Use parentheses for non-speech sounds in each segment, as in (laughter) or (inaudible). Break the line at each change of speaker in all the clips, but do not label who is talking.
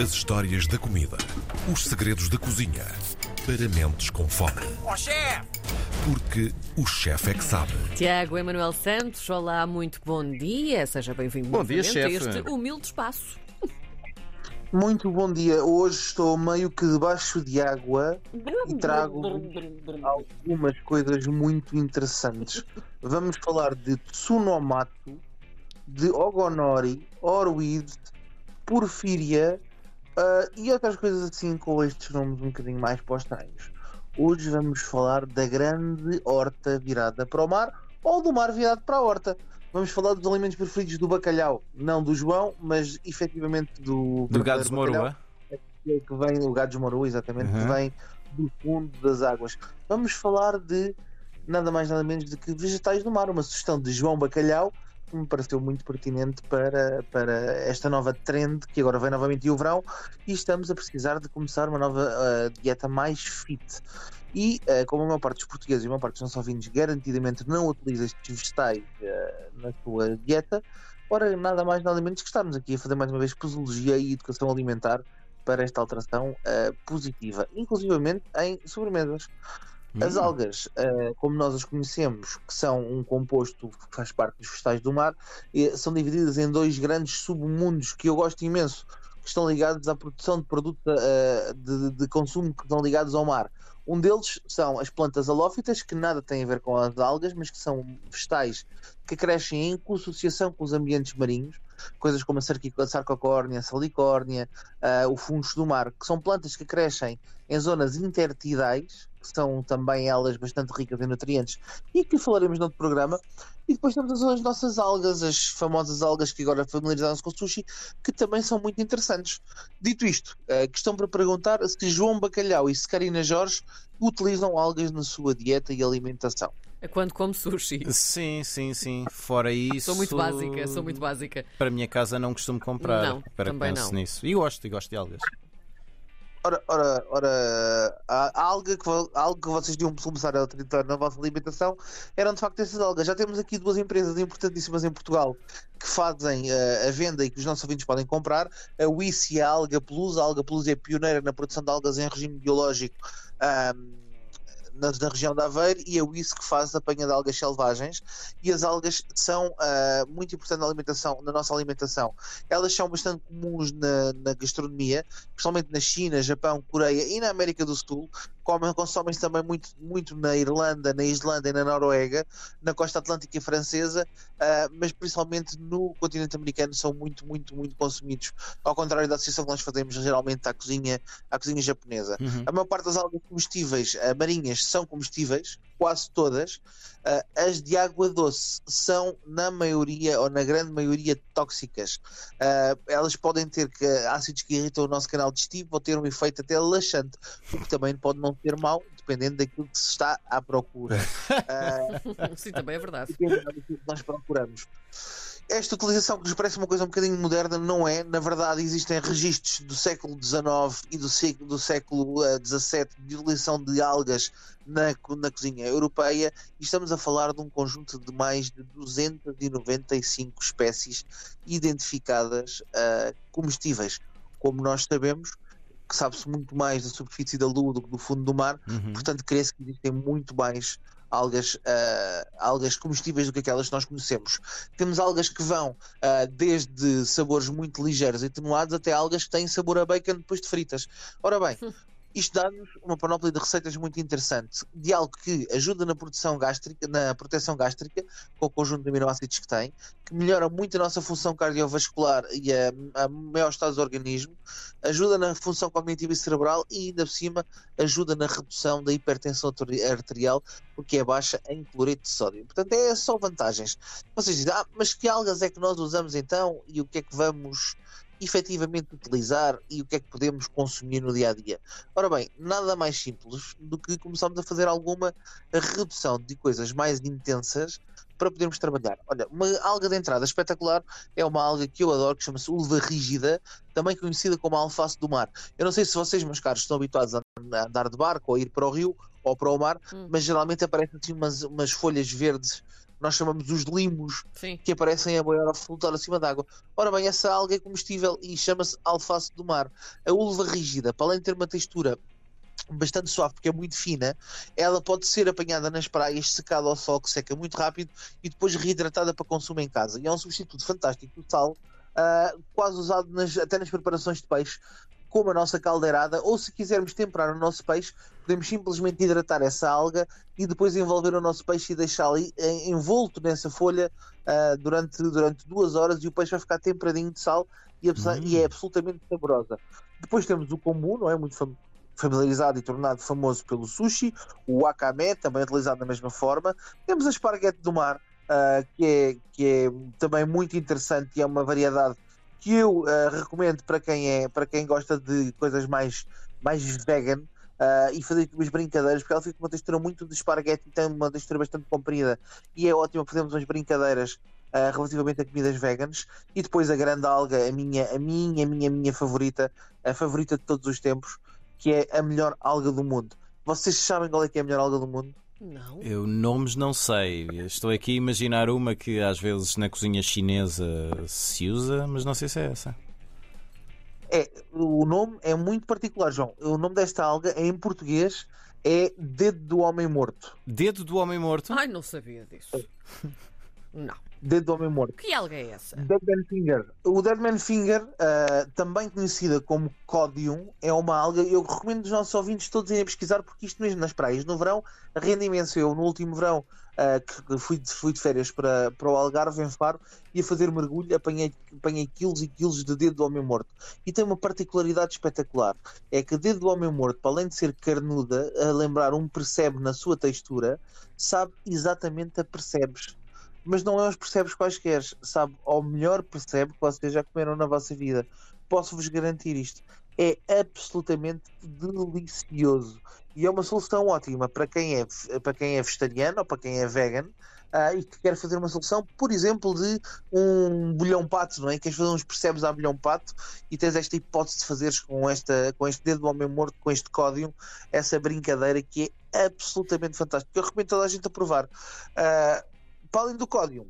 As histórias da comida. Os segredos da cozinha. Para mentes com fome.
Ó chefe!
Porque o chefe é que sabe.
Tiago Emanuel Santos, olá, muito bom dia. Seja bem-vindo
Bom dia,
novamente a
chefe.
este humilde espaço.
Muito bom dia. Hoje estou meio que debaixo de água e trago algumas coisas muito interessantes. Vamos falar de Tsunomato, de Ogonori, Orwid, Porfíria ah, e outras coisas assim com estes nomes um bocadinho mais estranhos. Hoje vamos falar da grande horta virada para o mar ou do mar virado para a horta. Vamos falar dos alimentos preferidos do bacalhau, não do João, mas efetivamente do,
Do gado de Moroa.
que que vem, o gado de Moro, exatamente, que
Uhum.
vem do fundo das águas. Vamos falar de nada mais nada menos do que vegetais do mar, uma sugestão de João Bacalhau que me pareceu muito pertinente para, para esta nova trend que agora vem novamente o verão e estamos a precisar de começar uma nova ah, dieta mais fit. E ah, como a maior parte dos portugueses e a maior parte dos nossos ouvintes garantidamente não utiliza estes vegetais ah, na sua dieta, ora nada mais nada menos que estarmos aqui a fazer mais uma vez posologia e educação alimentar para esta alteração positiva, inclusivamente em sobremesas. As
Hum.
algas, eh, como nós as conhecemos, que são um composto que faz parte dos vegetais do mar, eh, são divididas em dois grandes submundos que eu gosto imenso, que estão ligados à produção de produtos eh, de, de consumo que estão ligados ao mar. Um deles são as plantas halófitas, que nada têm a ver com as algas, mas que são vegetais que crescem em associação com os ambientes marinhos, coisas como a sarcocórnia, a salicórnia, ah, o fungo do mar, que são plantas que crescem em zonas intertidais, são também elas bastante ricas em nutrientes, e que falaremos noutro programa. E depois temos as, as nossas algas, as famosas algas que agora familiarizaram-se com o sushi, que também são muito interessantes. Dito isto, a questão para perguntar se João Bacalhau e se Karina Jorge utilizam algas na sua dieta e alimentação.
É Quando como sushi.
Sim, sim, sim. Fora isso.
Sou muito básica, sou muito básica.
Para a minha casa não costumo comprar.
Não,
para
também
que pense
não.
nisso. E gosto, e gosto de algas.
Ora, ora, ora a alga que, vo- a alga que vocês deviam começar a utilizar na vossa alimentação eram de facto essas algas. Já temos aqui duas empresas importantíssimas em Portugal que fazem eh, a venda e que os nossos ouvintes podem comprar. A WIS e a Alga Plus. A Alga Plus é pioneira na produção de algas em regime biológico ahm, na, na região da Aveiro e a WIS que faz a apanha de algas selvagens. E as algas são ah, muito importantes na alimentação, na nossa alimentação. Elas são bastante comuns na, na gastronomia, principalmente na China, Japão, Coreia e na América do Sul. Consomem-se também muito, muito na Irlanda, na Islândia e na Noruega, na costa atlântica francesa, ah, mas principalmente no continente americano são muito, muito, muito consumidos. Ao contrário da associação que nós fazemos geralmente à cozinha, à cozinha japonesa.
Uhum.
A maior parte das algas comestíveis ah, marinhas são comestíveis, quase todas. Ah, as de água doce são, na maioria, ou na grande maioria, tóxicas. Ah, elas podem ter que- ácidos que irritam o nosso canal digestivo ou ter um efeito até laxante, o que também pode não ser mau, dependendo daquilo que se está à procura. (laughs) Ah,
Sim, também é verdade.
depende daquilo que nós procuramos. Esta utilização que nos parece uma coisa um bocadinho moderna não é. Na verdade, existem registros do século XIX e do, do século eh, XVII de utilização de algas na, na cozinha europeia e estamos a falar de um conjunto de mais de 295 espécies identificadas eh, comestíveis. Como nós sabemos, que sabe-se muito mais da superfície da Lua do que do fundo do mar,
Uhum.
portanto crê-se que existem muito mais algas, ah, algas comestíveis do que aquelas que nós conhecemos. Temos algas que vão ah, desde sabores muito ligeiros e atenuados até algas que têm sabor a bacon depois de fritas. Ora bem, (laughs) isto dá-nos uma panóplia de receitas muito interessante, de algo que ajuda na produção gástrica, na proteção gástrica, com o conjunto de aminoácidos que tem, que melhora muito a nossa função cardiovascular e a, a maior estado do organismo, ajuda na função cognitiva e cerebral e ainda por cima ajuda na redução da hipertensão arteri- arterial porque é baixa em cloreto de sódio. Portanto, é só vantagens. Vocês dizem, ah, mas que algas é que nós usamos então e o que é que vamos efetivamente utilizar e o que é que podemos consumir no dia a dia? Ora bem, nada mais simples do que começarmos a fazer alguma redução de coisas mais intensas para podermos trabalhar. Olha, uma alga de entrada espetacular é uma alga que eu adoro, que chama-se uva rígida, também conhecida como a alface do mar. Eu não sei se vocês, meus caros, estão habituados a a andar de barco ou a ir para o rio ou para o mar,
Hum.
mas geralmente aparecem assim umas, umas folhas verdes nós chamamos os limos,
Sim.
que aparecem a boiar a flutuar acima d'água. Ora bem, essa alga é comestível e chama-se alface do mar. A uva rígida, para além de ter uma textura bastante suave, porque é muito fina, ela pode ser apanhada nas praias, secada ao sol, que seca muito rápido, e depois reidratada para consumo em casa. E é um substituto fantástico do sal, ah, quase usado nas- até nas preparações de peixe, como a nossa caldeirada, ou se quisermos temperar o nosso peixe, podemos simplesmente hidratar essa alga e depois envolver o nosso peixe e deixá-lo eh, envolto nessa folha ah, durante, durante duas horas e o peixe vai ficar temperadinho de sal e,
Hum.
e é absolutamente saborosa. Depois temos o kombu, não é? Muito fam- familiarizado e tornado famoso pelo sushi, o wakame, também utilizado da mesma forma. Temos a esparguete do mar, ah, que, é, que é também muito interessante e é uma variedade que eu ah, recomendo para quem, é, para quem gosta de coisas mais, mais vegan. ah, e fazer umas brincadeiras, porque ela fica com uma textura muito de esparguete e tem uma textura bastante comprida e é ótimo fazermos umas brincadeiras ah, relativamente a comidas veganas. E depois a grande alga, a minha, a minha, a minha, a minha favorita, a favorita de todos os tempos, que é a melhor alga do mundo. Vocês sabem qual é que é a melhor alga do mundo?
Não.
Eu nomes não sei. Estou aqui a imaginar uma que às vezes na cozinha chinesa se usa, mas não sei se é essa.
É, o nome é muito particular, João. O nome desta alga em português é dedo do homem morto.
Dedo do homem morto?
Ai, não sabia disso. Não.
Dedo do homem morto.
Que alga é essa?
Deadman Finger. O Deadman Finger, ah, também conhecida como Codium, é uma alga. Eu recomendo os nossos ouvintes todos irem pesquisar, porque isto mesmo nas praias, no verão, rende imenso. Eu, no último verão, ah, que fui de, fui de férias para, para o Algarve, em Faro, ia fazer mergulho, apanhei, apanhei quilos e quilos de dedo do homem morto. E tem uma particularidade espetacular: é que dedo do homem morto, para além de ser carnuda, a lembrar um percebe na sua textura, sabe exatamente a percebes mas não é os percebes quaisquer, sabe? Ao melhor percebe que vocês já comeram na vossa vida. Posso-vos garantir isto. É absolutamente delicioso. E é uma solução ótima para quem é, para quem é vegetariano ou para quem é vegan ah, e que quer fazer uma solução, por exemplo, de um bolhão pato, não é? Queres fazer uns percebes a bolhão pato e tens esta hipótese de fazeres com, esta, com este dedo do homem morto, com este código, essa brincadeira que é absolutamente fantástica. Eu recomendo toda a gente a provar. Ah, para além do código,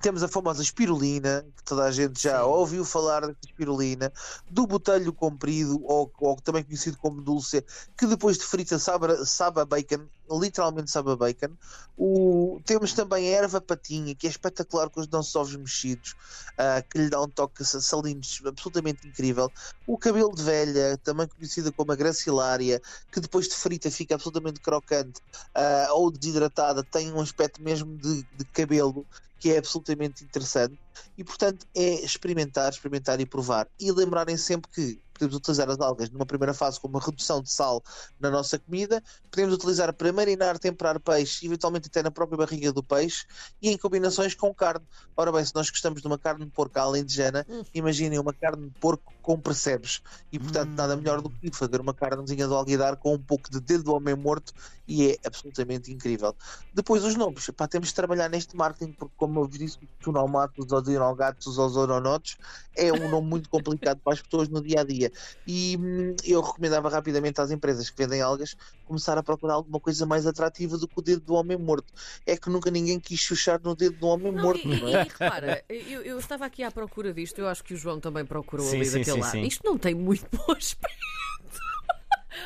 temos a famosa espirulina, que toda a gente já
Sim.
ouviu falar da espirulina, do botelho comprido, ou, ou também conhecido como dulce, que depois de frita sabe, sabe a bacon, literalmente sabe a bacon. O, temos também a erva patinha, que é espetacular com os nossos ovos mexidos, ah, que lhe dá um toque sa- salino absolutamente incrível. O cabelo de velha, também conhecida como a gracilária, que depois de frita fica absolutamente crocante ah, ou desidratada, tem um aspecto mesmo de, de cabelo que é absolutamente interessante e portanto é experimentar, experimentar e provar e lembrarem sempre que podemos utilizar as algas numa primeira fase como uma redução de sal na nossa comida, podemos utilizar para marinar, temperar peixe, eventualmente até na própria barriga do peixe e em combinações com carne. Ora bem, se nós gostamos de uma carne de porco alentejana,
Hum.
imaginem uma carne de porco com percebes e portanto
Hum.
nada melhor do que fazer uma carnezinha do alguidar com um pouco de dedo do homem morto e é absolutamente incrível. Depois os nomes, pá, temos de trabalhar neste marketing porque como eu vos disse, os tunomatos, os orogatos, os oronotes é um nome muito complicado para as pessoas no dia a dia e hum, eu recomendava rapidamente às empresas que vendem algas começar a procurar alguma coisa mais atrativa do que o dedo do homem morto. É que nunca ninguém quis chuchar no dedo do homem
Não,
morto,
e,
não
e-
é?
e repara, eu, eu estava aqui à procura disto, eu acho que o João também procurou
Sim,
ali
sim,
daquele
sim,
lado.
sim.
Isto não tem muito bom aspecto.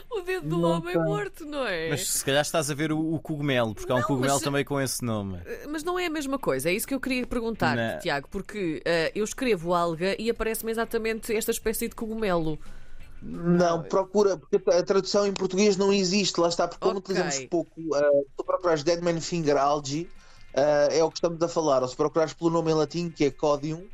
(laughs) o dedo do
Não
homem
tem.
morto, não é?
Mas se calhar estás a ver o, o cogumelo, porque há um
Não,
cogumelo
mas-
também com esse nome.
Mas não é a mesma coisa, é isso que eu queria perguntar,
Não.
Tiago, porque eh, eu escrevo alga e aparece-me exatamente esta espécie de cogumelo.
Não, procura, porque a tradução em português não existe, lá está, porque como utilizamos pouco, uh, se tu procurares Deadman Finger Algae, uh, é o que estamos a falar, ou se procurares pelo nome em latim, que é Codium,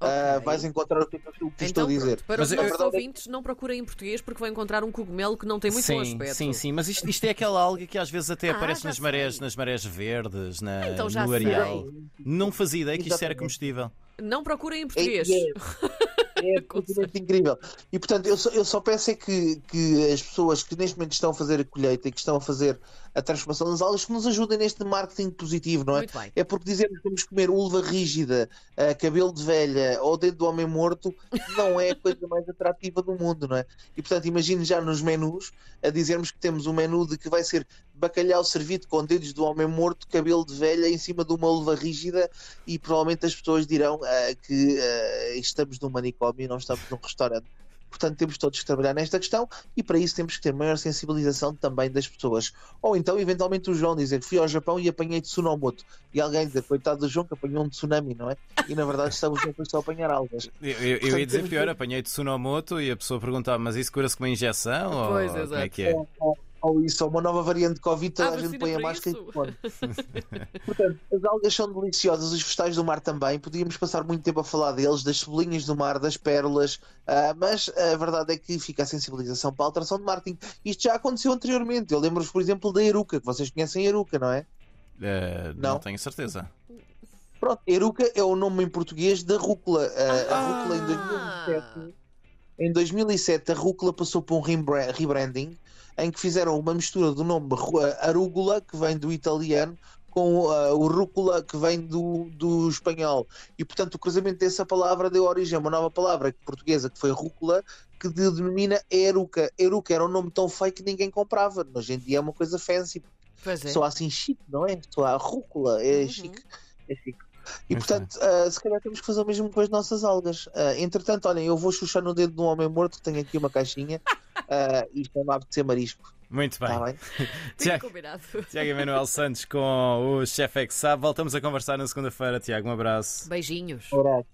uh,
Ok.
vais encontrar o que eu estou
Então,
a dizer.
pronto, para
Mas
os
eu-
nossos
é que-
ouvintes, não procurem em português porque vão encontrar um cogumelo que não tem muito bom
sim,
aspecto.
sim, sim, mas isto, isto é aquela alga que às vezes até
Ah,
aparece nas marés, nas marés verdes, na,
Então já
no
sei.
areal. Não fazia ideia que isto era comestível.
Não procurem em
É,
português. (laughs)
é, é absolutamente incrível. E portanto, eu só, eu só peço é que, que as pessoas que neste momento estão a fazer a colheita e que estão a fazer a transformação das algas que nos ajudem neste marketing positivo, não é?
Muito bem.
É porque dizermos que vamos comer uva rígida, ah, cabelo de velha ou dedo do homem morto não é a coisa mais atrativa do mundo, não é? E portanto, imagine já nos menus a dizermos que temos um menu de que vai ser bacalhau servido com dedos do homem morto, cabelo de velha em cima de uma uva rígida e provavelmente as pessoas dirão ah, que ah, estamos num manicômio e não estamos num restaurante. Portanto, temos todos que trabalhar nesta questão e para isso temos que ter maior sensibilização também das pessoas. Ou então, eventualmente, o João dizer que fui ao Japão e apanhei tsunomoto. E alguém dizer, coitado do João, que apanhou um tsunami, não é? E na verdade, estamos a só a apanhar algas. (laughs)
Eu, eu- eu ia dizer pior, apanhei Tsunomoto e a pessoa perguntava, mas isso cura-se com uma injeção?
Pois,
ou como é
exato.
que é?
Ou, ou- ou isso, ou uma nova variante de Covid, toda a gente põe a máscara
isso?
e põe. (laughs) Portanto, as algas são deliciosas, os vegetais do mar também. Podíamos passar muito tempo a falar deles, das cebolinhas do mar, das pérolas, ah, mas a verdade é que fica a sensibilização para a alteração de marketing. Isto já aconteceu anteriormente. Eu lembro-vos, por exemplo, da Eruca, que vocês conhecem a Eruca, não é?
Eh, não.
Não.
tenho certeza.
Pronto, Eruca é o nome em português da rúcula. Ah, a rúcula em
Ah.
2007, em 2007 a rúcula passou por um rebra- rebranding em que fizeram uma mistura do nome ru- arúgula, que vem do italiano, com ah, o rúcula, que vem do, do espanhol. E portanto o cruzamento dessa palavra deu origem a uma nova palavra portuguesa que foi rúcula, que de- denomina eruca. Eruca era um nome tão feio que ninguém comprava. Hoje em dia é uma coisa fancy.
Pois é.
Só assim chique, não é? Só a rúcula, é
Uhum.
chique. É chique. E
Muito
portanto, ah, se calhar temos que fazer o mesmo com as nossas algas. Ah, entretanto, olhem, eu vou chuchar no dedo de um homem morto que tem aqui uma caixinha ah, e isto é de ser marisco.
Muito bem.
Está bem? (laughs)
Tiago,
combinado.
Tiago Emanuel Santos com o Chefe é que sabe. Voltamos a conversar na segunda-feira. Tiago, um abraço.
Beijinhos.
Ora,